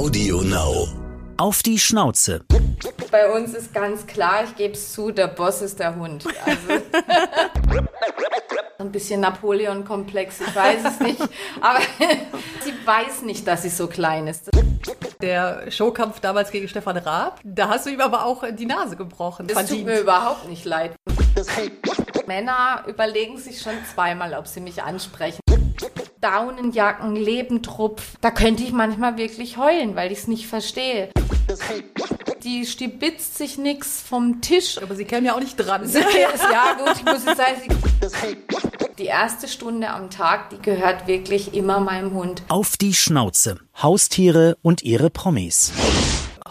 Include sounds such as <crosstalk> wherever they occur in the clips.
Audio Now. Auf die Schnauze. Bei uns ist ganz klar, ich gebe es zu, der Boss ist der Hund. Also <laughs> ein bisschen Napoleon-Komplex, ich weiß es nicht. Aber <laughs> sie weiß nicht, dass sie so klein ist. Der Showkampf damals gegen Stefan Raab, da hast du ihm aber auch die Nase gebrochen. Das tut mir überhaupt nicht leid. Männer überlegen sich schon zweimal, ob sie mich ansprechen. Daunenjacken, Lebendrupf, da könnte ich manchmal wirklich heulen, weil ich es nicht verstehe. Die stibitzt sich nix vom Tisch. Aber sie käme ja auch nicht dran. <laughs> ja gut, ich muss jetzt sagen, die erste Stunde am Tag, die gehört wirklich immer meinem Hund. Auf die Schnauze. Haustiere und ihre Promis.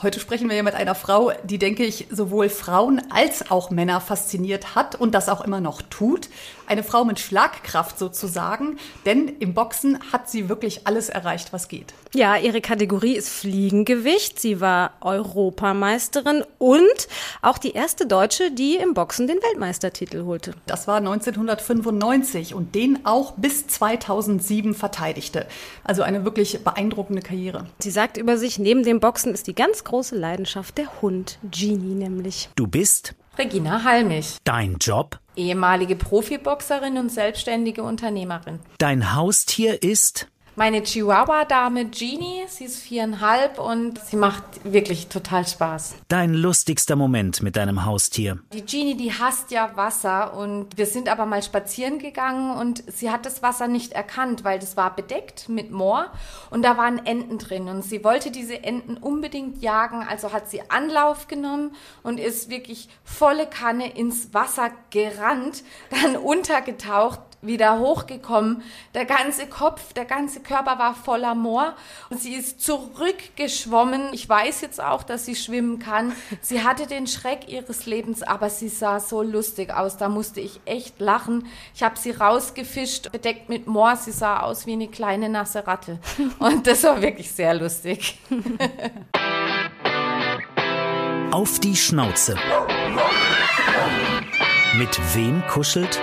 Heute sprechen wir ja mit einer Frau, die, denke ich, sowohl Frauen als auch Männer fasziniert hat und das auch immer noch tut. Eine Frau mit Schlagkraft sozusagen, denn im Boxen hat sie wirklich alles erreicht, was geht. Ja, ihre Kategorie ist Fliegengewicht. Sie war Europameisterin und auch die erste Deutsche, die im Boxen den Weltmeistertitel holte. Das war 1995 und den auch bis 2007 verteidigte. Also eine wirklich beeindruckende Karriere. Sie sagt über sich, neben dem Boxen ist die ganz große Leidenschaft der Hund, Genie nämlich. Du bist Regina Halmich. dein Job, Ehemalige Profiboxerin und selbstständige Unternehmerin. dein Haustier ist Meine Chihuahua-Dame Jeannie, sie ist viereinhalb und sie macht wirklich total Spaß. dein lustigster Moment mit deinem Haustier. Die Jeannie, die hasst ja Wasser und wir sind aber mal spazieren gegangen und sie hat das Wasser nicht erkannt, weil das war bedeckt mit Moor und da waren Enten drin und sie wollte diese Enten unbedingt jagen, also hat sie Anlauf genommen und ist wirklich volle Kanne ins Wasser gerannt, <laughs> dann untergetaucht, wieder hochgekommen. Der ganze Kopf, der ganze Körper war voller Moor und sie ist zurückgeschwommen. Ich weiß jetzt auch, dass sie schwimmen kann. Sie hatte den Schreck ihres Lebens, aber sie sah so lustig aus. Da musste ich echt lachen. Ich habe sie rausgefischt, bedeckt mit Moor. Sie sah aus wie eine kleine nasse Ratte. Und das war wirklich sehr lustig. Auf die Schnauze. Mit wem kuschelt?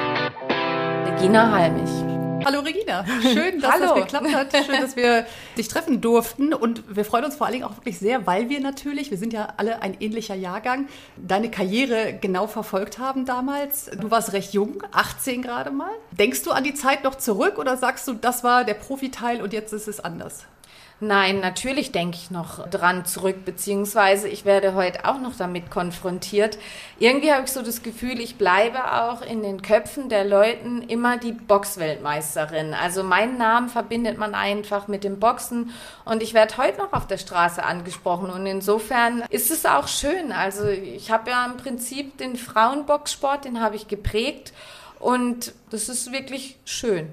Regina Halmich. Hallo Regina, schön, dass Hallo. das geklappt hat. Schön, dass wir <laughs> dich treffen durften. Und wir freuen uns vor allen Dingen auch wirklich sehr, weil wir natürlich, wir sind ja alle ein ähnlicher Jahrgang, deine Karriere genau verfolgt haben damals. Du warst recht jung, 18 gerade mal. Denkst du an die Zeit noch zurück oder sagst du, das war der Profiteil und jetzt ist es anders? Nein, natürlich denke ich noch dran zurück, beziehungsweise ich werde heute auch noch damit konfrontiert. Irgendwie habe ich so das Gefühl, ich bleibe auch in den Köpfen der Leuten immer die Boxweltmeisterin. Also meinen Namen verbindet man einfach mit dem Boxen und ich werde heute noch auf der Straße angesprochen und insofern ist es auch schön. Also ich habe ja im Prinzip den Frauenboxsport, den habe ich geprägt und das ist wirklich schön.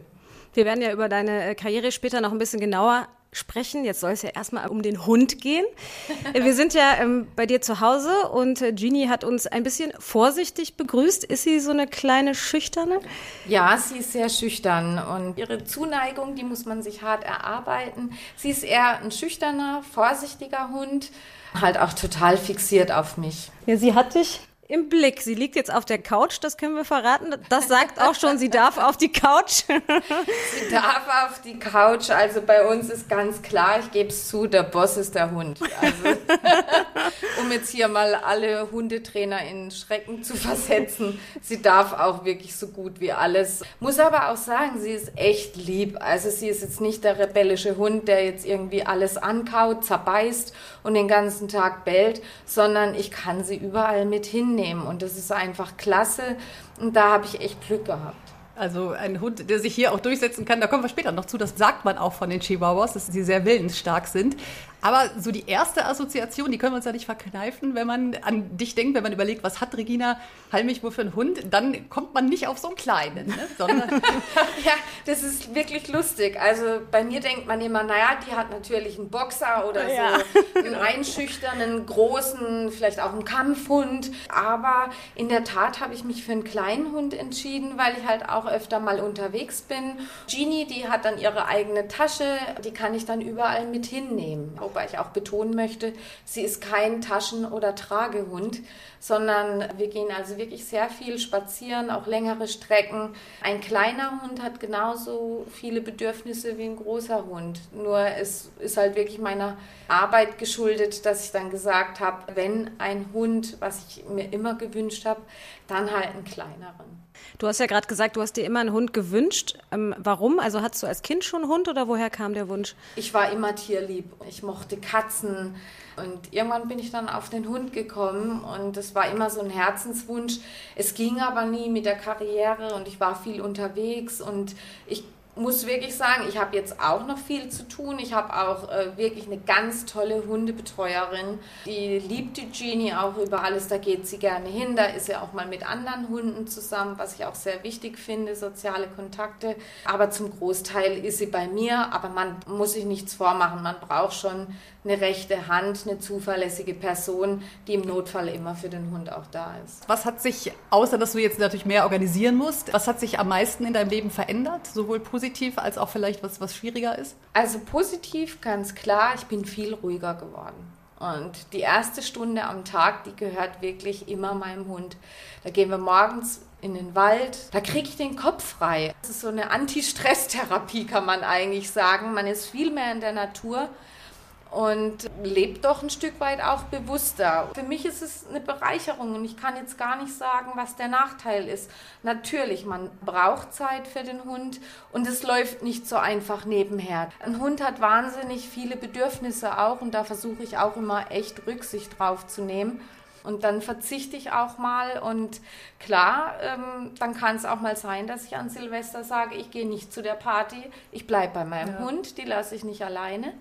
Wir werden ja über deine äh, Karriere später noch ein bisschen genauer sprechen. Jetzt soll es ja erstmal um den Hund gehen. <laughs> Wir sind ja ähm, bei dir zu Hause und äh, Jeannie hat uns ein bisschen vorsichtig begrüßt. Ist sie so eine kleine Schüchterne? Ja, sie ist sehr schüchtern und ihre Zuneigung, die muss man sich hart erarbeiten. Sie ist eher ein schüchterner, vorsichtiger Hund, halt auch total fixiert auf mich. Ja, sie hat dich im Blick. Sie liegt jetzt auf der Couch, das können wir verraten. Das sagt auch schon, sie darf auf die Couch. Sie darf auf die Couch, also bei uns ist ganz klar, ich gebe es zu, der Boss ist der Hund. Also, <laughs> um jetzt hier mal alle Hundetrainer in Schrecken zu versetzen, sie darf auch wirklich so gut wie alles. Muss aber auch sagen, sie ist echt lieb. Also sie ist jetzt nicht der rebellische Hund, der jetzt irgendwie alles ankaut, zerbeißt und den ganzen Tag bellt, sondern ich kann sie überall mit hinnehmen und das ist einfach klasse und da habe ich echt Glück gehabt. Also ein Hund, der sich hier auch durchsetzen kann, da kommen wir später noch zu, das sagt man auch von den Chihuahuas, dass sie sehr willensstark sind. Aber so die erste Assoziation, die können wir uns ja nicht verkneifen, wenn man an dich denkt, wenn man überlegt, was hat Regina Halmich wohl für einen Hund, dann kommt man nicht auf so einen kleinen, ne? sondern <laughs> Ja, das ist wirklich lustig. Also bei mir denkt man immer, naja, die hat natürlich einen Boxer oder so einen einschüchternden, großen, vielleicht auch einen Kampfhund. Aber in der Tat habe ich mich für einen kleinen Hund entschieden, weil ich halt auch öfter mal unterwegs bin. Jeannie, die hat dann ihre eigene Tasche, die kann ich dann überall mit hinnehmen. Wobei ich auch betonen möchte, sie ist kein Taschen- oder Tragehund, sondern wir gehen also wirklich sehr viel spazieren, auch längere Strecken. Ein kleiner Hund hat genauso viele Bedürfnisse wie ein großer Hund. Nur es ist halt wirklich meiner Arbeit geschuldet, dass ich dann gesagt habe, wenn ein Hund, was ich mir immer gewünscht habe, dann halt einen kleineren. Du hast ja gerade gesagt, du hast dir immer einen Hund gewünscht. Ähm, warum? Also hattest du als Kind schon einen Hund oder woher kam der Wunsch? Ich war immer tierlieb. Ich mochte Katzen. Und irgendwann bin ich dann auf den Hund gekommen und es war immer so ein Herzenswunsch. Es ging aber nie mit der Karriere und ich war viel unterwegs und ich muss wirklich sagen, ich habe jetzt auch noch viel zu tun. Ich habe auch äh, wirklich eine ganz tolle Hundebetreuerin. Die liebt die Genie auch über alles. Da geht sie gerne hin. Da ist sie auch mal mit anderen Hunden zusammen, was ich auch sehr wichtig finde, soziale Kontakte. Aber zum Großteil ist sie bei mir. Aber man muss sich nichts vormachen. Man braucht schon eine rechte Hand, eine zuverlässige Person, die im Notfall immer für den Hund auch da ist. Was hat sich, außer dass du jetzt natürlich mehr organisieren musst, was hat sich am meisten in deinem Leben verändert? Sowohl positiv als auch vielleicht was, was schwieriger ist? Also positiv, ganz klar, ich bin viel ruhiger geworden. Und die erste Stunde am Tag, die gehört wirklich immer meinem Hund. Da gehen wir morgens in den Wald, da kriege ich den Kopf frei. Das ist so eine Anti-Stress-Therapie, kann man eigentlich sagen. Man ist viel mehr in der Natur und lebt doch ein Stück weit auch bewusster. Für mich ist es eine Bereicherung und ich kann jetzt gar nicht sagen, was der Nachteil ist. Natürlich, man braucht Zeit für den Hund und es läuft nicht so einfach nebenher. Ein Hund hat wahnsinnig viele Bedürfnisse auch und da versuche ich auch immer echt Rücksicht drauf zu nehmen. Und dann verzichte ich auch mal. Und klar, ähm, dann kann es auch mal sein, dass ich an Silvester sage, ich gehe nicht zu der Party, ich bleibe bei meinem ja. Hund, die lasse ich nicht alleine.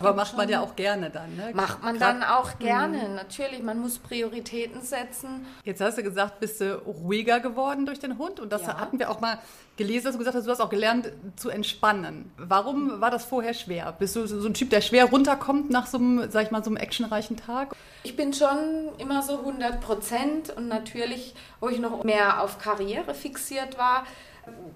Aber macht man ja auch gerne dann, ne? Macht man Grad, dann auch gerne, mhm. natürlich. Man muss Prioritäten setzen. Jetzt hast du gesagt, bist du ruhiger geworden durch den Hund. Und das ja. hatten wir auch mal gelesen, dass du gesagt hast, du hast auch gelernt zu entspannen. Warum war das vorher schwer? Bist du so ein Typ, der schwer runterkommt nach so einem, sag ich mal, so einem actionreichen Tag? Ich bin schon immer so 100 Prozent und natürlich, wo ich noch mehr auf Karriere fixiert war,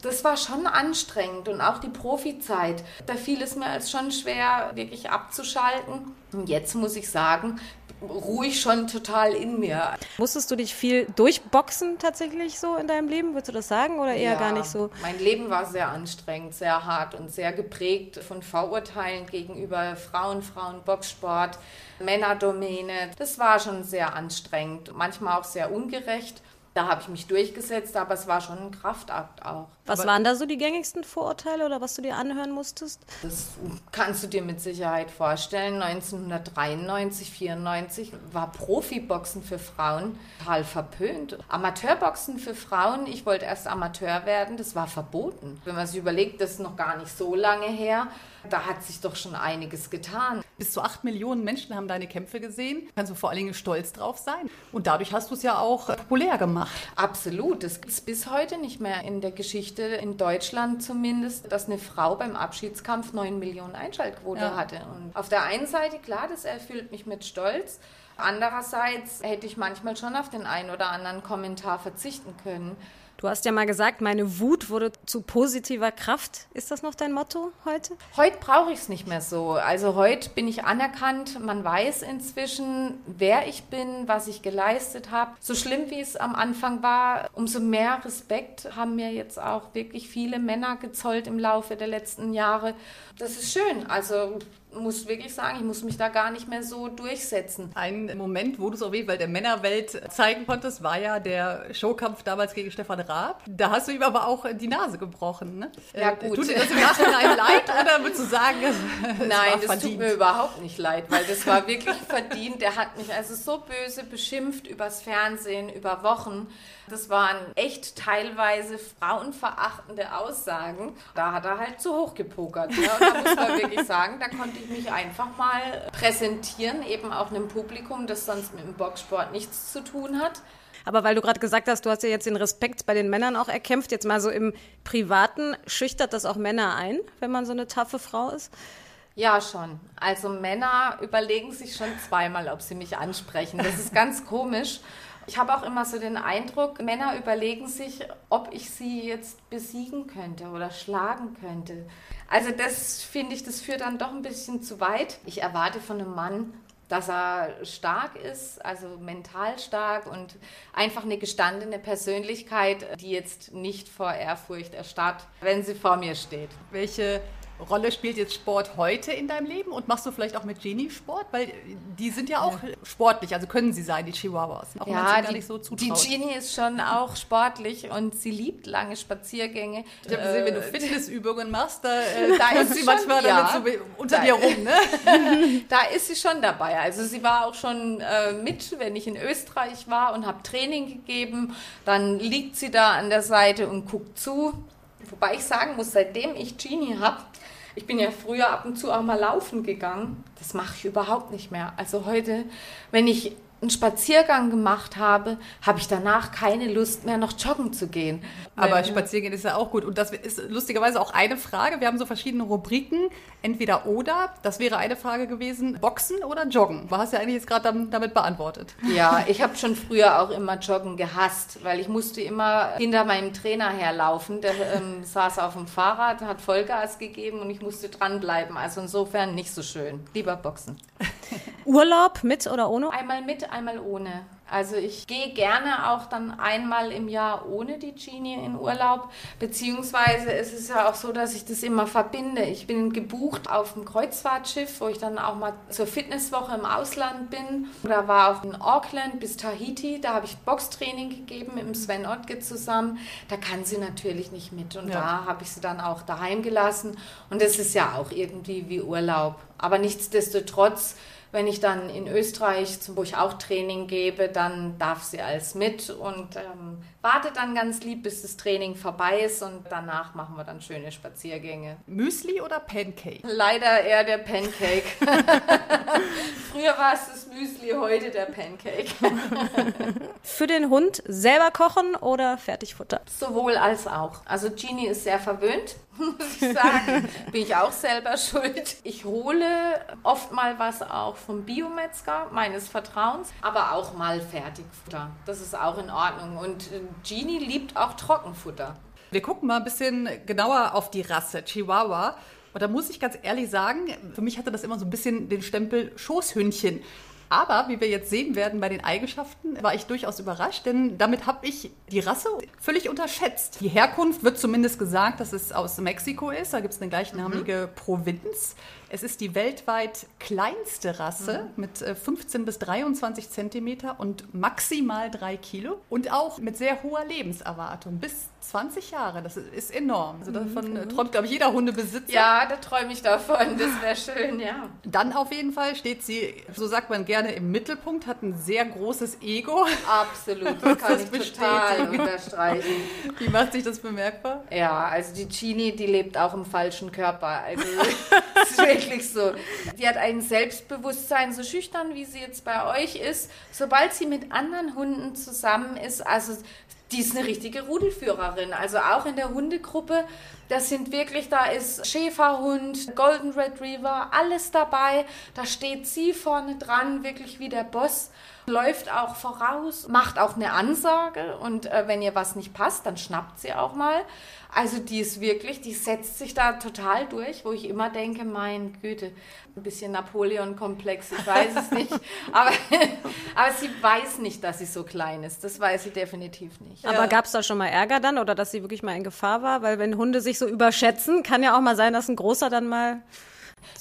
das war schon anstrengend und auch die Profizeit. Da fiel es mir als schon schwer, wirklich abzuschalten. Und jetzt muss ich sagen, ruhig schon total in mir. Musstest du dich viel durchboxen tatsächlich so in deinem Leben? Würdest du das sagen oder eher ja, gar nicht so? Mein Leben war sehr anstrengend, sehr hart und sehr geprägt von Vorurteilen gegenüber Frauen, Frauenboxsport, Männerdomäne. Das war schon sehr anstrengend, manchmal auch sehr ungerecht. Da habe ich mich durchgesetzt, aber es war schon ein Kraftakt auch. Was aber waren da so die gängigsten Vorurteile oder was du dir anhören musstest? Das kannst du dir mit Sicherheit vorstellen. 1993, 94 war Profiboxen für Frauen total verpönt. Amateurboxen für Frauen, ich wollte erst Amateur werden, das war verboten. Wenn man sich überlegt, das ist noch gar nicht so lange her. Da hat sich doch schon einiges getan. Bis zu acht Millionen Menschen haben deine Kämpfe gesehen. Kannst du vor allen Dingen stolz drauf sein. Und dadurch hast du es ja auch populär gemacht. Absolut. Das gibt es bis heute nicht mehr in der Geschichte, in Deutschland zumindest, dass eine Frau beim Abschiedskampf neun Millionen Einschaltquote ja. hatte. Und auf der einen Seite, klar, das erfüllt mich mit Stolz. Andererseits hätte ich manchmal schon auf den einen oder anderen Kommentar verzichten können. Du hast ja mal gesagt, meine Wut wurde zu positiver Kraft. Ist das noch dein Motto heute? Heute brauche ich es nicht mehr so. Also heute bin ich anerkannt. Man weiß inzwischen, wer ich bin, was ich geleistet habe. So schlimm wie es am Anfang war, umso mehr Respekt haben mir jetzt auch wirklich viele Männer gezollt im Laufe der letzten Jahre. Das ist schön. Also muss wirklich sagen, ich muss mich da gar nicht mehr so durchsetzen. Ein Moment, wo du es auf jeden Fall der Männerwelt zeigen konntest, war ja der Showkampf damals gegen Stefan Raab. Da hast du ihm aber auch die Nase gebrochen. Ne? Ja, äh, gut. Tut dir das im Nachhinein <laughs> leid oder würdest du sagen, es Nein, das verdient? tut mir überhaupt nicht leid, weil das war wirklich verdient. Der hat mich also so böse beschimpft übers Fernsehen, über Wochen. Das waren echt teilweise frauenverachtende Aussagen. Da hat er halt zu hoch gepokert. Ne? Und da muss man wirklich sagen, da konnte ich mich einfach mal präsentieren, eben auch einem Publikum, das sonst mit dem Boxsport nichts zu tun hat. Aber weil du gerade gesagt hast, du hast ja jetzt den Respekt bei den Männern auch erkämpft, jetzt mal so im Privaten, schüchtert das auch Männer ein, wenn man so eine taffe Frau ist? Ja, schon. Also Männer überlegen sich schon zweimal, ob sie mich ansprechen. Das ist ganz komisch. Ich habe auch immer so den Eindruck, Männer überlegen sich, ob ich sie jetzt besiegen könnte oder schlagen könnte. Also das finde ich, das führt dann doch ein bisschen zu weit. Ich erwarte von einem Mann, dass er stark ist, also mental stark und einfach eine gestandene Persönlichkeit, die jetzt nicht vor Ehrfurcht erstarrt, wenn sie vor mir steht. Welche Rolle spielt jetzt Sport heute in deinem Leben und machst du vielleicht auch mit Genie Sport? Weil die sind ja auch sportlich, also können sie sein, die Chihuahuas. Auch ja, die, so die Genie ist schon auch sportlich und sie liebt lange Spaziergänge. Ich habe gesehen, wenn du äh, Fitnessübungen machst, da, <laughs> äh, da ist sie manchmal ja, so unter da, dir rum. Ne? <laughs> da ist sie schon dabei. Also sie war auch schon äh, mit, wenn ich in Österreich war und habe Training gegeben. Dann liegt sie da an der Seite und guckt zu. Wobei ich sagen muss, seitdem ich Genie habe, ich bin ja früher ab und zu auch mal laufen gegangen. Das mache ich überhaupt nicht mehr. Also heute, wenn ich einen Spaziergang gemacht habe, habe ich danach keine Lust mehr, noch joggen zu gehen. Aber Weil, Spaziergehen ist ja auch gut. Und das ist lustigerweise auch eine Frage. Wir haben so verschiedene Rubriken, entweder oder. Das wäre eine Frage gewesen, Boxen oder Joggen. Du hast ja eigentlich jetzt gerade damit beantwortet. Ja, ich habe schon früher auch immer Joggen gehasst, weil ich musste immer hinter meinem Trainer herlaufen. Der ähm, <laughs> saß auf dem Fahrrad, hat Vollgas gegeben und ich musste dranbleiben. Also insofern nicht so schön. Lieber Boxen. Urlaub mit oder ohne? Einmal mit, einmal ohne. Also ich gehe gerne auch dann einmal im Jahr ohne die Genie in Urlaub, beziehungsweise es ist ja auch so, dass ich das immer verbinde. Ich bin gebucht auf dem Kreuzfahrtschiff, wo ich dann auch mal zur Fitnesswoche im Ausland bin. Da war auch in Auckland bis Tahiti, da habe ich Boxtraining gegeben mit dem Sven Ottke zusammen. Da kann sie natürlich nicht mit und ja. da habe ich sie dann auch daheim gelassen und das ist ja auch irgendwie wie Urlaub. Aber nichtsdestotrotz wenn ich dann in Österreich, wo ich auch Training gebe, dann darf sie als mit und ähm, wartet dann ganz lieb, bis das Training vorbei ist und danach machen wir dann schöne Spaziergänge. Müsli oder Pancake? Leider eher der Pancake. <laughs> Früher war es das Müsli, heute der Pancake. <laughs> Für den Hund selber kochen oder Fertigfutter? Sowohl als auch. Also Genie ist sehr verwöhnt <laughs> muss ich sagen. Bin ich auch selber schuld. Ich hole oft mal was auch vom Biometzger meines Vertrauens, aber auch mal Fertigfutter. Das ist auch in Ordnung. Und äh, Genie liebt auch Trockenfutter. Wir gucken mal ein bisschen genauer auf die Rasse Chihuahua. Und da muss ich ganz ehrlich sagen, für mich hatte das immer so ein bisschen den Stempel Schoßhündchen. Aber wie wir jetzt sehen werden bei den Eigenschaften, war ich durchaus überrascht, denn damit habe ich die Rasse völlig unterschätzt. Die Herkunft wird zumindest gesagt, dass es aus Mexiko ist. Da gibt es eine gleichnamige mhm. Provinz. Es ist die weltweit kleinste Rasse mhm. mit 15 äh, bis 23 Zentimeter und maximal drei Kilo und auch mit sehr hoher Lebenserwartung. Bis 20 Jahre, das ist enorm. Also davon mhm. träumt, glaube ich, jeder Hundebesitzer. Ja, da träume ich davon, das wäre schön, ja. Dann auf jeden Fall steht sie, so sagt man gerne, im Mittelpunkt, hat ein sehr großes Ego. Absolut, <laughs> das kann das ich total unterstreichen. Wie macht sich das bemerkbar? Ja, also die Genie, die lebt auch im falschen Körper. Also <laughs> das ist wirklich so. Die hat ein Selbstbewusstsein, so schüchtern, wie sie jetzt bei euch ist. Sobald sie mit anderen Hunden zusammen ist, also die ist eine richtige Rudelführerin. Also auch in der Hundegruppe, das sind wirklich, da ist Schäferhund, Golden Retriever, alles dabei. Da steht sie vorne dran, wirklich wie der Boss. Läuft auch voraus, macht auch eine Ansage und äh, wenn ihr was nicht passt, dann schnappt sie auch mal. Also die ist wirklich, die setzt sich da total durch, wo ich immer denke, mein Güte, ein bisschen Napoleon-Komplex, ich weiß es nicht. <laughs> Aber, aber sie weiß nicht, dass sie so klein ist. Das weiß sie definitiv nicht. Aber ja. gab es da schon mal Ärger dann oder dass sie wirklich mal in Gefahr war? Weil wenn Hunde sich so überschätzen, kann ja auch mal sein, dass ein großer dann mal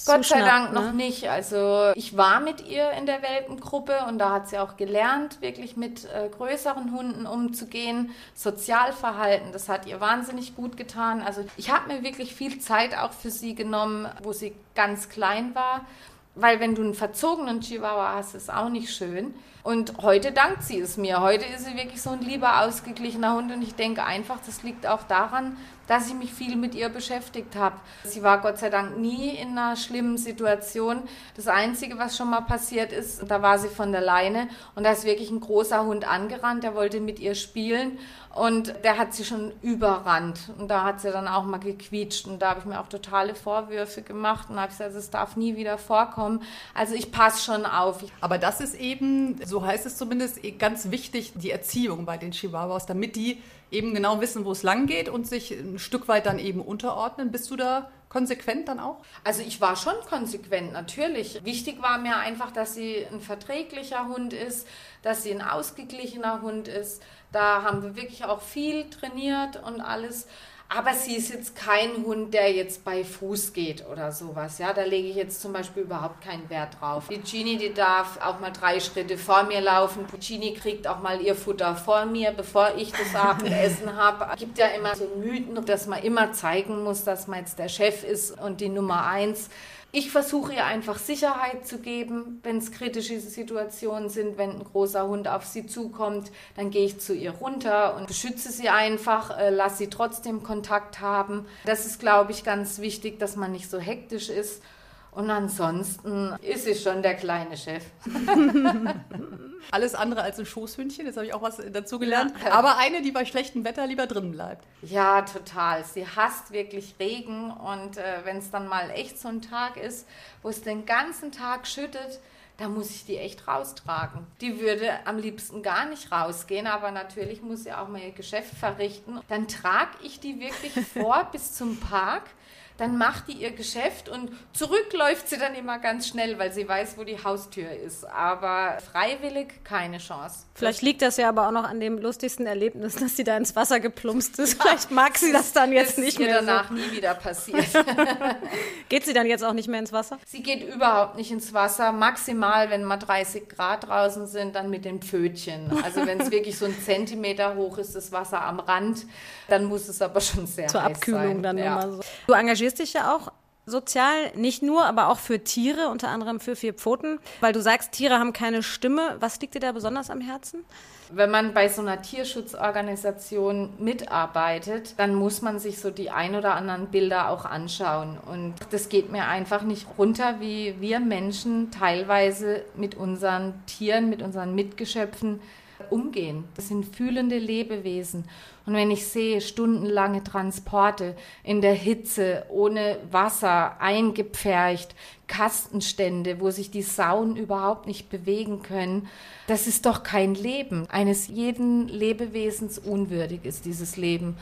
Gott sei Dank ne? noch nicht. Also ich war mit ihr in der Welpengruppe und da hat sie auch gelernt, wirklich mit äh, größeren Hunden umzugehen. Sozialverhalten, das hat ihr wahnsinnig gut getan. Also ich habe mir wirklich viel Zeit auch für sie genommen, wo sie ganz klein war. Weil wenn du einen verzogenen Chihuahua hast, ist auch nicht schön. Und heute dankt sie es mir. Heute ist sie wirklich so ein lieber, ausgeglichener Hund. Und ich denke einfach, das liegt auch daran, dass ich mich viel mit ihr beschäftigt habe. Sie war Gott sei Dank nie in einer schlimmen Situation. Das Einzige, was schon mal passiert ist, da war sie von der Leine und da ist wirklich ein großer Hund angerannt, der wollte mit ihr spielen und der hat sie schon überrannt. Und da hat sie dann auch mal gequietscht. Und da habe ich mir auch totale Vorwürfe gemacht und habe gesagt, es darf nie wieder vorkommen. Also ich passe schon auf. Aber das ist eben, so heißt es zumindest, ganz wichtig, die Erziehung bei den Chihuahuas, damit die eben genau wissen, wo es lang geht und sich ein Stück weit dann eben unterordnen. Bist du da konsequent dann auch? Also ich war schon konsequent, natürlich. Wichtig war mir einfach, dass sie ein verträglicher Hund ist, dass sie ein ausgeglichener Hund ist. Da haben wir wirklich auch viel trainiert und alles. Aber sie ist jetzt kein Hund, der jetzt bei Fuß geht oder sowas. Ja, da lege ich jetzt zum Beispiel überhaupt keinen Wert drauf. Die Genie, die darf auch mal drei Schritte vor mir laufen. Die Genie kriegt auch mal ihr Futter vor mir, bevor ich das Abendessen <laughs> habe. Es gibt ja immer so Mythen, dass man immer zeigen muss, dass man jetzt der Chef ist und die Nummer eins. Ich versuche ihr einfach Sicherheit zu geben, wenn es kritische Situationen sind, wenn ein großer Hund auf sie zukommt, dann gehe ich zu ihr runter und beschütze sie einfach, äh, lasse sie trotzdem Kontakt haben. Das ist, glaube ich, ganz wichtig, dass man nicht so hektisch ist. Und ansonsten ist sie schon der kleine Chef. <laughs> Alles andere als ein Schoßhündchen, jetzt habe ich auch was dazu gelernt. Ja. Aber eine, die bei schlechtem Wetter lieber drin bleibt. Ja, total. Sie hasst wirklich Regen und äh, wenn es dann mal echt so ein Tag ist, wo es den ganzen Tag schüttet, da muss ich die echt raustragen. Die würde am liebsten gar nicht rausgehen, aber natürlich muss sie auch mal ihr Geschäft verrichten. Dann trage ich die wirklich <laughs> vor bis zum Park dann macht die ihr Geschäft und zurück läuft sie dann immer ganz schnell, weil sie weiß, wo die Haustür ist. Aber freiwillig keine Chance. Vielleicht liegt das ja aber auch noch an dem lustigsten Erlebnis, dass sie da ins Wasser geplumpst ist. Vielleicht mag sie das dann jetzt nicht mehr. Das ist danach so. nie wieder passiert. <laughs> geht sie dann jetzt auch nicht mehr ins Wasser? Sie geht überhaupt nicht ins Wasser. Maximal, wenn mal 30 Grad draußen sind, dann mit den Pfötchen. Also wenn es <laughs> wirklich so ein Zentimeter hoch ist, das Wasser am Rand, dann muss es aber schon sehr Zur heiß Abkühlung sein. dann ja. immer so. Du engagierst dich ja auch sozial, nicht nur, aber auch für Tiere, unter anderem für vier Pfoten, weil du sagst, Tiere haben keine Stimme. Was liegt dir da besonders am Herzen? Wenn man bei so einer Tierschutzorganisation mitarbeitet, dann muss man sich so die ein oder anderen Bilder auch anschauen. Und das geht mir einfach nicht runter, wie wir Menschen teilweise mit unseren Tieren, mit unseren Mitgeschöpfen umgehen. Das sind fühlende Lebewesen. Und wenn ich sehe, stundenlange Transporte in der Hitze, ohne Wasser, eingepfercht, Kastenstände, wo sich die Sauen überhaupt nicht bewegen können, das ist doch kein Leben. Eines jeden Lebewesens unwürdig ist dieses Leben.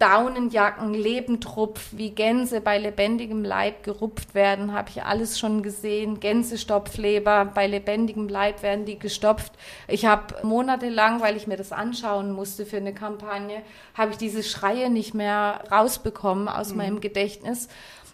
Daunenjacken, Lebendrupf, wie Gänse bei lebendigem Leib gerupft werden, habe ich alles schon gesehen. Gänsestopfleber, bei lebendigem Leib werden die gestopft. Ich habe monatelang, weil ich mir das anschauen musste für eine Kampagne, habe ich diese Schreie nicht mehr rausbekommen aus mhm. meinem Gedächtnis.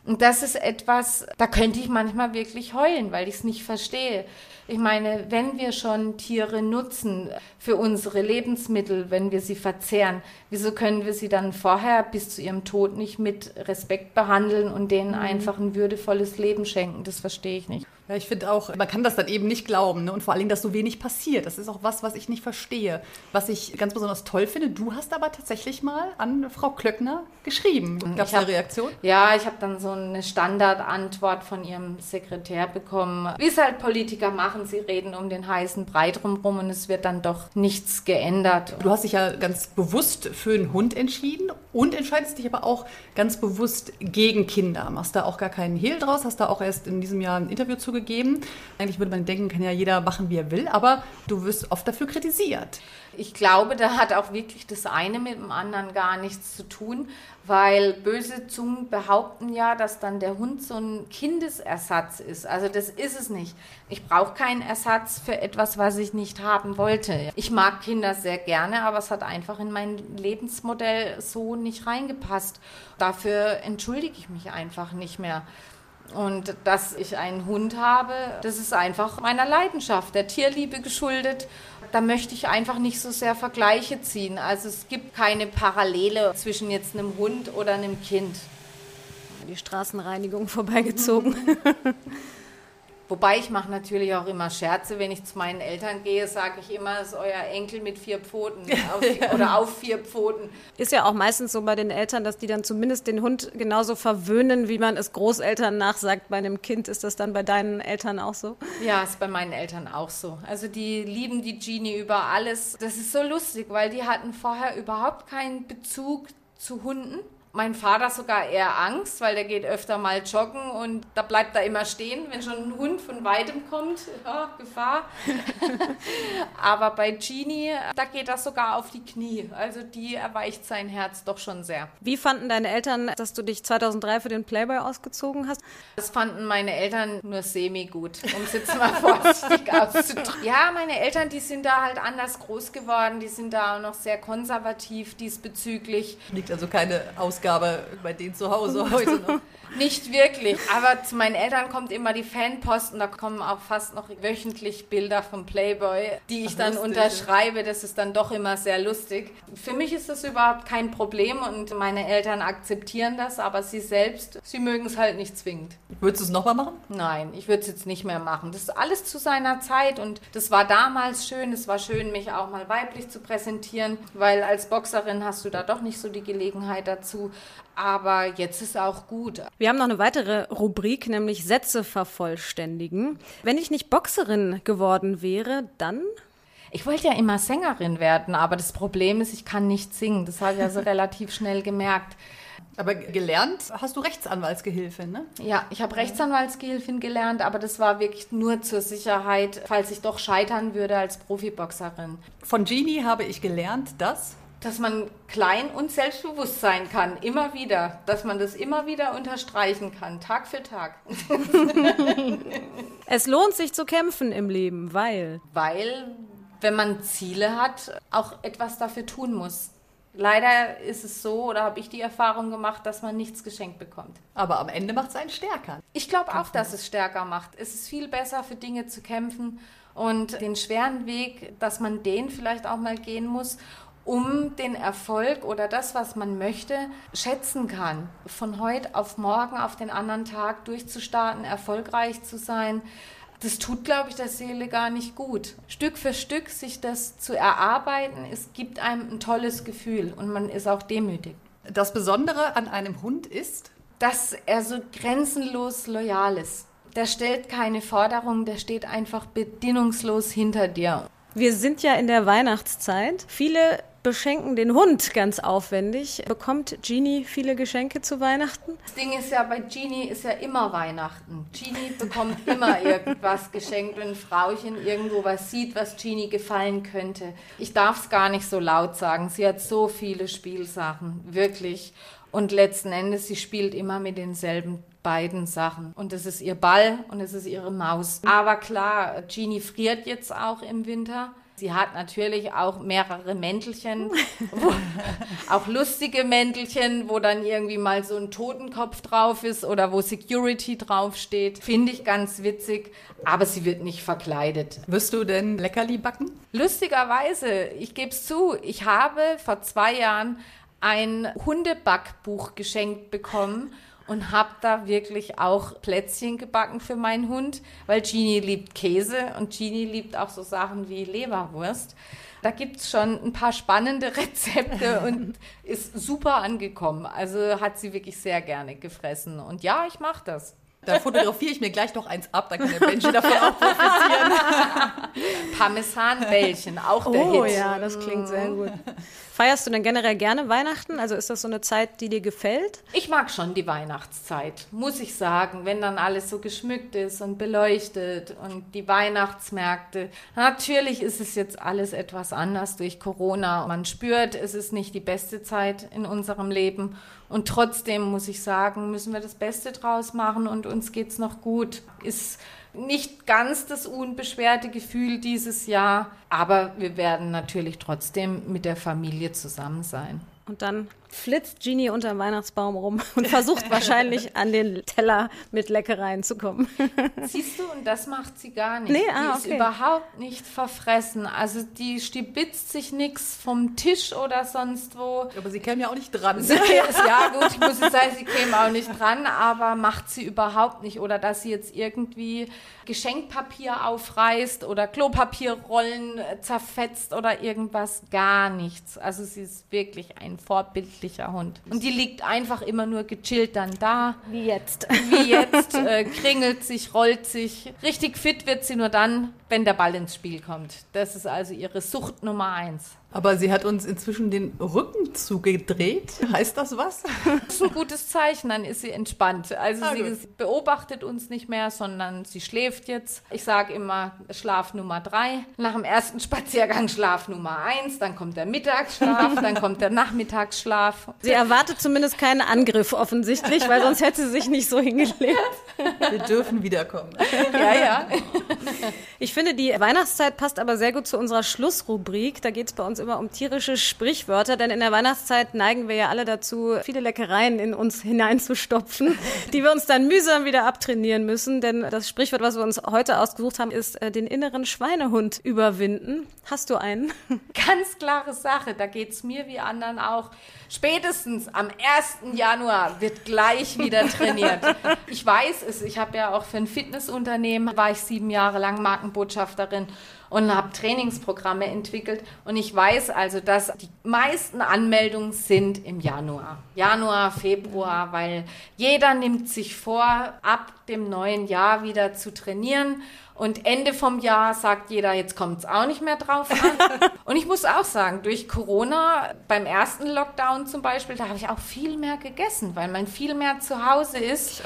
Und das ist etwas, da könnte ich manchmal wirklich heulen, weil ich es nicht verstehe. Ich meine, wenn wir schon Tiere nutzen für unsere Lebensmittel, wenn wir sie verzehren, wieso können wir sie dann vorher bis zu ihrem Tod nicht mit Respekt behandeln und denen mhm. einfach ein würdevolles Leben schenken? Das verstehe ich nicht. Ja, ich finde auch, man kann das dann eben nicht glauben. Ne? Und vor allen Dingen, dass so wenig passiert. Das ist auch was, was ich nicht verstehe. Was ich ganz besonders toll finde, du hast aber tatsächlich mal an Frau Klöckner geschrieben. Gab es eine Reaktion? Ja, ich habe dann so eine Standardantwort von ihrem Sekretär bekommen. Wie es halt Politiker machen, sie reden um den heißen Brei drumherum und es wird dann doch nichts geändert. Du hast dich ja ganz bewusst für einen Hund entschieden und entscheidest dich aber auch ganz bewusst gegen Kinder. Machst da auch gar keinen Hehl draus, hast da auch erst in diesem Jahr ein Interview zugegeben gegeben. Eigentlich würde man denken, kann ja jeder machen, wie er will, aber du wirst oft dafür kritisiert. Ich glaube, da hat auch wirklich das eine mit dem anderen gar nichts zu tun, weil böse Zungen behaupten ja, dass dann der Hund so ein Kindesersatz ist. Also das ist es nicht. Ich brauche keinen Ersatz für etwas, was ich nicht haben wollte. Ich mag Kinder sehr gerne, aber es hat einfach in mein Lebensmodell so nicht reingepasst. Dafür entschuldige ich mich einfach nicht mehr. Und dass ich einen Hund habe, das ist einfach meiner Leidenschaft, der Tierliebe geschuldet. Da möchte ich einfach nicht so sehr Vergleiche ziehen. Also es gibt keine Parallele zwischen jetzt einem Hund oder einem Kind. Die Straßenreinigung <laughs> vorbeigezogen. <laughs> Wobei ich mache natürlich auch immer Scherze, wenn ich zu meinen Eltern gehe, sage ich immer, es ist euer Enkel mit vier Pfoten <laughs> auf, oder auf vier Pfoten. Ist ja auch meistens so bei den Eltern, dass die dann zumindest den Hund genauso verwöhnen, wie man es Großeltern nachsagt bei einem Kind. Ist das dann bei deinen Eltern auch so? Ja, ist bei meinen Eltern auch so. Also die lieben die Genie über alles. Das ist so lustig, weil die hatten vorher überhaupt keinen Bezug zu Hunden mein Vater sogar eher Angst, weil der geht öfter mal joggen und da bleibt er immer stehen, wenn schon ein Hund von weitem kommt. Ja, Gefahr. <laughs> Aber bei Genie, da geht er sogar auf die Knie. Also die erweicht sein Herz doch schon sehr. Wie fanden deine Eltern, dass du dich 2003 für den Playboy ausgezogen hast? Das fanden meine Eltern nur semi-gut, um es jetzt mal <laughs> vorsichtig auszudrücken. Ja, meine Eltern, die sind da halt anders groß geworden. Die sind da auch noch sehr konservativ diesbezüglich. Liegt also keine Aus Ausgabe bei denen zu Hause <laughs> heute noch. Nicht wirklich, aber zu meinen Eltern kommt immer die Fanpost und da kommen auch fast noch wöchentlich Bilder vom Playboy, die ich Ach, dann lustig. unterschreibe. Das ist dann doch immer sehr lustig. Für mich ist das überhaupt kein Problem und meine Eltern akzeptieren das, aber sie selbst, sie mögen es halt nicht zwingend. Würdest du es nochmal machen? Nein, ich würde es jetzt nicht mehr machen. Das ist alles zu seiner Zeit und das war damals schön. Es war schön, mich auch mal weiblich zu präsentieren, weil als Boxerin hast du da doch nicht so die Gelegenheit dazu. Aber jetzt ist auch gut. Wir haben noch eine weitere Rubrik, nämlich Sätze vervollständigen. Wenn ich nicht Boxerin geworden wäre, dann? Ich wollte ja immer Sängerin werden, aber das Problem ist, ich kann nicht singen. Das habe ich also <laughs> relativ schnell gemerkt. Aber gelernt hast du Rechtsanwaltsgehilfin, ne? Ja, ich habe Rechtsanwaltsgehilfin gelernt, aber das war wirklich nur zur Sicherheit, falls ich doch scheitern würde als Profiboxerin. Von Jeannie habe ich gelernt, dass dass man klein und selbstbewusst sein kann, immer wieder, dass man das immer wieder unterstreichen kann, Tag für Tag. <laughs> es lohnt sich zu kämpfen im Leben, weil. Weil, wenn man Ziele hat, auch etwas dafür tun muss. Leider ist es so, oder habe ich die Erfahrung gemacht, dass man nichts geschenkt bekommt. Aber am Ende macht es einen stärker. Ich glaube auch, dass es stärker macht. Es ist viel besser, für Dinge zu kämpfen und den schweren Weg, dass man den vielleicht auch mal gehen muss um den Erfolg oder das, was man möchte, schätzen kann. Von heute auf morgen, auf den anderen Tag durchzustarten, erfolgreich zu sein, das tut, glaube ich, der Seele gar nicht gut. Stück für Stück sich das zu erarbeiten, es gibt einem ein tolles Gefühl und man ist auch demütig. Das Besondere an einem Hund ist, dass er so grenzenlos loyal ist. Der stellt keine Forderungen, der steht einfach bedingungslos hinter dir. Wir sind ja in der Weihnachtszeit. Viele beschenken den Hund ganz aufwendig. Bekommt Genie viele Geschenke zu Weihnachten? Das Ding ist ja, bei Genie ist ja immer Weihnachten. Genie bekommt immer <laughs> irgendwas geschenkt, wenn ein Frauchen irgendwo was sieht, was Genie gefallen könnte. Ich darf es gar nicht so laut sagen. Sie hat so viele Spielsachen, wirklich. Und letzten Endes, sie spielt immer mit denselben beiden Sachen. Und es ist ihr Ball und es ist ihre Maus. Aber klar, Genie friert jetzt auch im Winter. Sie hat natürlich auch mehrere Mäntelchen, <laughs> wo, auch lustige Mäntelchen, wo dann irgendwie mal so ein Totenkopf drauf ist oder wo Security draufsteht. Finde ich ganz witzig, aber sie wird nicht verkleidet. Wirst du denn Leckerli backen? Lustigerweise, ich gebe es zu, ich habe vor zwei Jahren ein Hundebackbuch geschenkt bekommen und habe da wirklich auch Plätzchen gebacken für meinen Hund, weil Genie liebt Käse und Genie liebt auch so Sachen wie Leberwurst. Da gibt es schon ein paar spannende <laughs> Rezepte und ist super angekommen. Also hat sie wirklich sehr gerne gefressen. Und ja, ich mache das. Da fotografiere ich mir gleich noch eins ab, dann kann der Benji davon auch profitieren. <laughs> Parmesanbällchen, auch der oh, Hit. Oh ja, das klingt sehr gut. Feierst du denn generell gerne Weihnachten? Also ist das so eine Zeit, die dir gefällt? Ich mag schon die Weihnachtszeit, muss ich sagen, wenn dann alles so geschmückt ist und beleuchtet und die Weihnachtsmärkte. Natürlich ist es jetzt alles etwas anders durch Corona. Man spürt, es ist nicht die beste Zeit in unserem Leben und trotzdem muss ich sagen, müssen wir das Beste draus machen und uns geht's noch gut. Ist nicht ganz das unbeschwerte Gefühl dieses Jahr, aber wir werden natürlich trotzdem mit der Familie zusammen sein. Und dann flitzt Genie unterm Weihnachtsbaum rum und versucht wahrscheinlich an den Teller mit Leckereien zu kommen. Siehst du, und das macht sie gar nicht. Nee, ah, die ist okay. überhaupt nicht verfressen. Also die stibitzt sich nichts vom Tisch oder sonst wo. Aber sie kämen ja auch nicht dran. <laughs> ja gut, ich muss jetzt sagen, sie käme auch nicht dran, aber macht sie überhaupt nicht. Oder dass sie jetzt irgendwie Geschenkpapier aufreißt oder Klopapierrollen zerfetzt oder irgendwas. Gar nichts. Also sie ist wirklich ein vorbildlicher Hund. Und die liegt einfach immer nur gechillt dann da. Wie jetzt. Wie jetzt, äh, kringelt sich, rollt sich. Richtig fit wird sie nur dann, wenn der Ball ins Spiel kommt. Das ist also ihre Sucht Nummer eins. Aber sie hat uns inzwischen den Rücken zugedreht. Heißt das was? <laughs> Das ist ein gutes Zeichen, dann ist sie entspannt. Also Ah, sie gut. beobachtet uns nicht mehr, sondern sie schläft jetzt. Ich sage immer Schlaf Nummer drei. Nach dem ersten Spaziergang Schlaf Nummer eins, dann kommt der Mittagsschlaf, dann kommt der Nachmittagsschlaf. Sie erwartet zumindest keinen Angriff offensichtlich, weil sonst hätte sie sich nicht so hingelegt. Wir dürfen wiederkommen. Ja, ja. Ich finde, die Weihnachtszeit passt aber sehr gut zu unserer Schlussrubrik. Da geht es bei uns immer um tierische Sprichwörter, denn in der Weihnachtszeit neigen wir ja alle dazu, viele Leckereien in uns hineinzustopfen, <laughs> die wir uns dann mühsam wieder abtrainieren müssen. Denn das Sprichwort, was wir uns heute ausgesucht haben, ist äh, den inneren Schweinehund überwinden. Hast du einen? <laughs> Ganz klare Sache, da geht's mir wie anderen auch. Spätestens am 1. Januar wird gleich wieder <laughs> trainiert. Ich weiß es, ich habe ja auch für ein Fitnessunternehmen, war ich sieben Jahre lang Markenbotschafterin und habe Trainingsprogramme entwickelt. Und ich weiß also, dass die meisten Anmeldungen sind im Januar. Januar, Februar, weil jeder nimmt sich vor, ab dem neuen Jahr wieder zu trainieren. Und Ende vom Jahr sagt jeder, jetzt kommt es auch nicht mehr drauf an. <laughs> Und ich muss auch sagen, durch Corona, beim ersten Lockdown zum Beispiel, da habe ich auch viel mehr gegessen, weil man viel mehr zu Hause ist.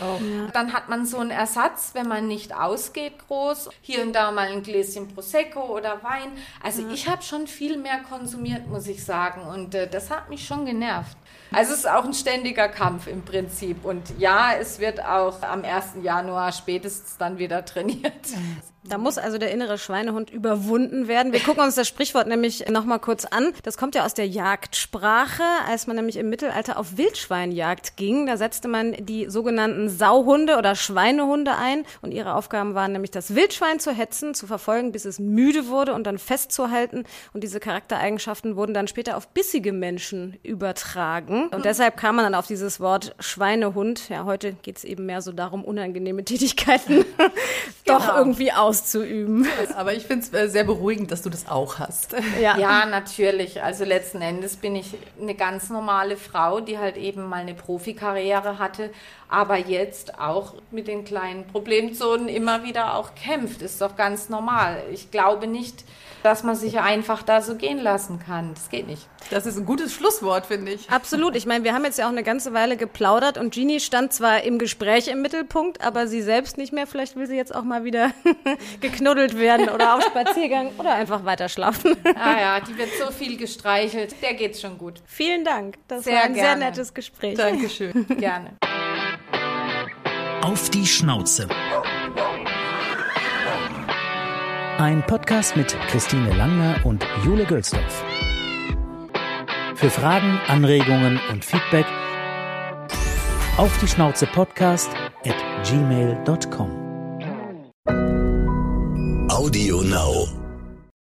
Dann hat man so einen Ersatz, wenn man nicht ausgeht groß. Hier und da mal ein Gläschen Prosecco oder Wein. Also ich habe schon viel mehr konsumiert, muss ich sagen. Und äh, das hat mich schon genervt. Also es ist auch ein ständiger Kampf im Prinzip. Und ja, es wird auch am 1. Januar spätestens dann wieder trainiert. <laughs> Da muss also der innere Schweinehund überwunden werden. Wir gucken uns das Sprichwort nämlich nochmal kurz an. Das kommt ja aus der Jagdsprache, als man nämlich im Mittelalter auf Wildschweinjagd ging. Da setzte man die sogenannten Sauhunde oder Schweinehunde ein und ihre Aufgaben waren nämlich das Wildschwein zu hetzen, zu verfolgen, bis es müde wurde und dann festzuhalten. Und diese Charaktereigenschaften wurden dann später auf bissige Menschen übertragen. Und deshalb kam man dann auf dieses Wort Schweinehund. Ja, heute geht es eben mehr so darum, unangenehme Tätigkeiten <laughs> doch Genau. irgendwie auszuüben. Aber ich finde es äh, sehr beruhigend, dass du das auch hast. Ja. Ja, natürlich. Also letzten Endes bin ich eine ganz normale Frau, die halt eben mal eine Profikarriere hatte, aber jetzt auch mit den kleinen Problemzonen immer wieder auch kämpft. Ist doch ganz normal. Ich glaube nicht, dass man sich einfach da so gehen lassen kann. Das geht nicht. Das ist ein gutes Schlusswort, finde ich. Absolut. Ich meine, wir haben jetzt ja auch eine ganze Weile geplaudert und Jeannie stand zwar im Gespräch im Mittelpunkt, aber sie selbst nicht mehr. Vielleicht will sie jetzt auch mal wieder <laughs> geknuddelt werden oder auf Spaziergang oder einfach weiter schlafen. Ah ja, die wird so viel gestreichelt. Der geht's schon gut. Vielen Dank. Das Sehr war ein sehr gerne. nettes Gespräch. Dankeschön. Gerne. Auf die Schnauze. Ein Podcast mit Christine Langner und Jule Gölsdorf. Für Fragen, Anregungen und Feedback auf die Schnauze Podcast at gmail.com. Audio Now.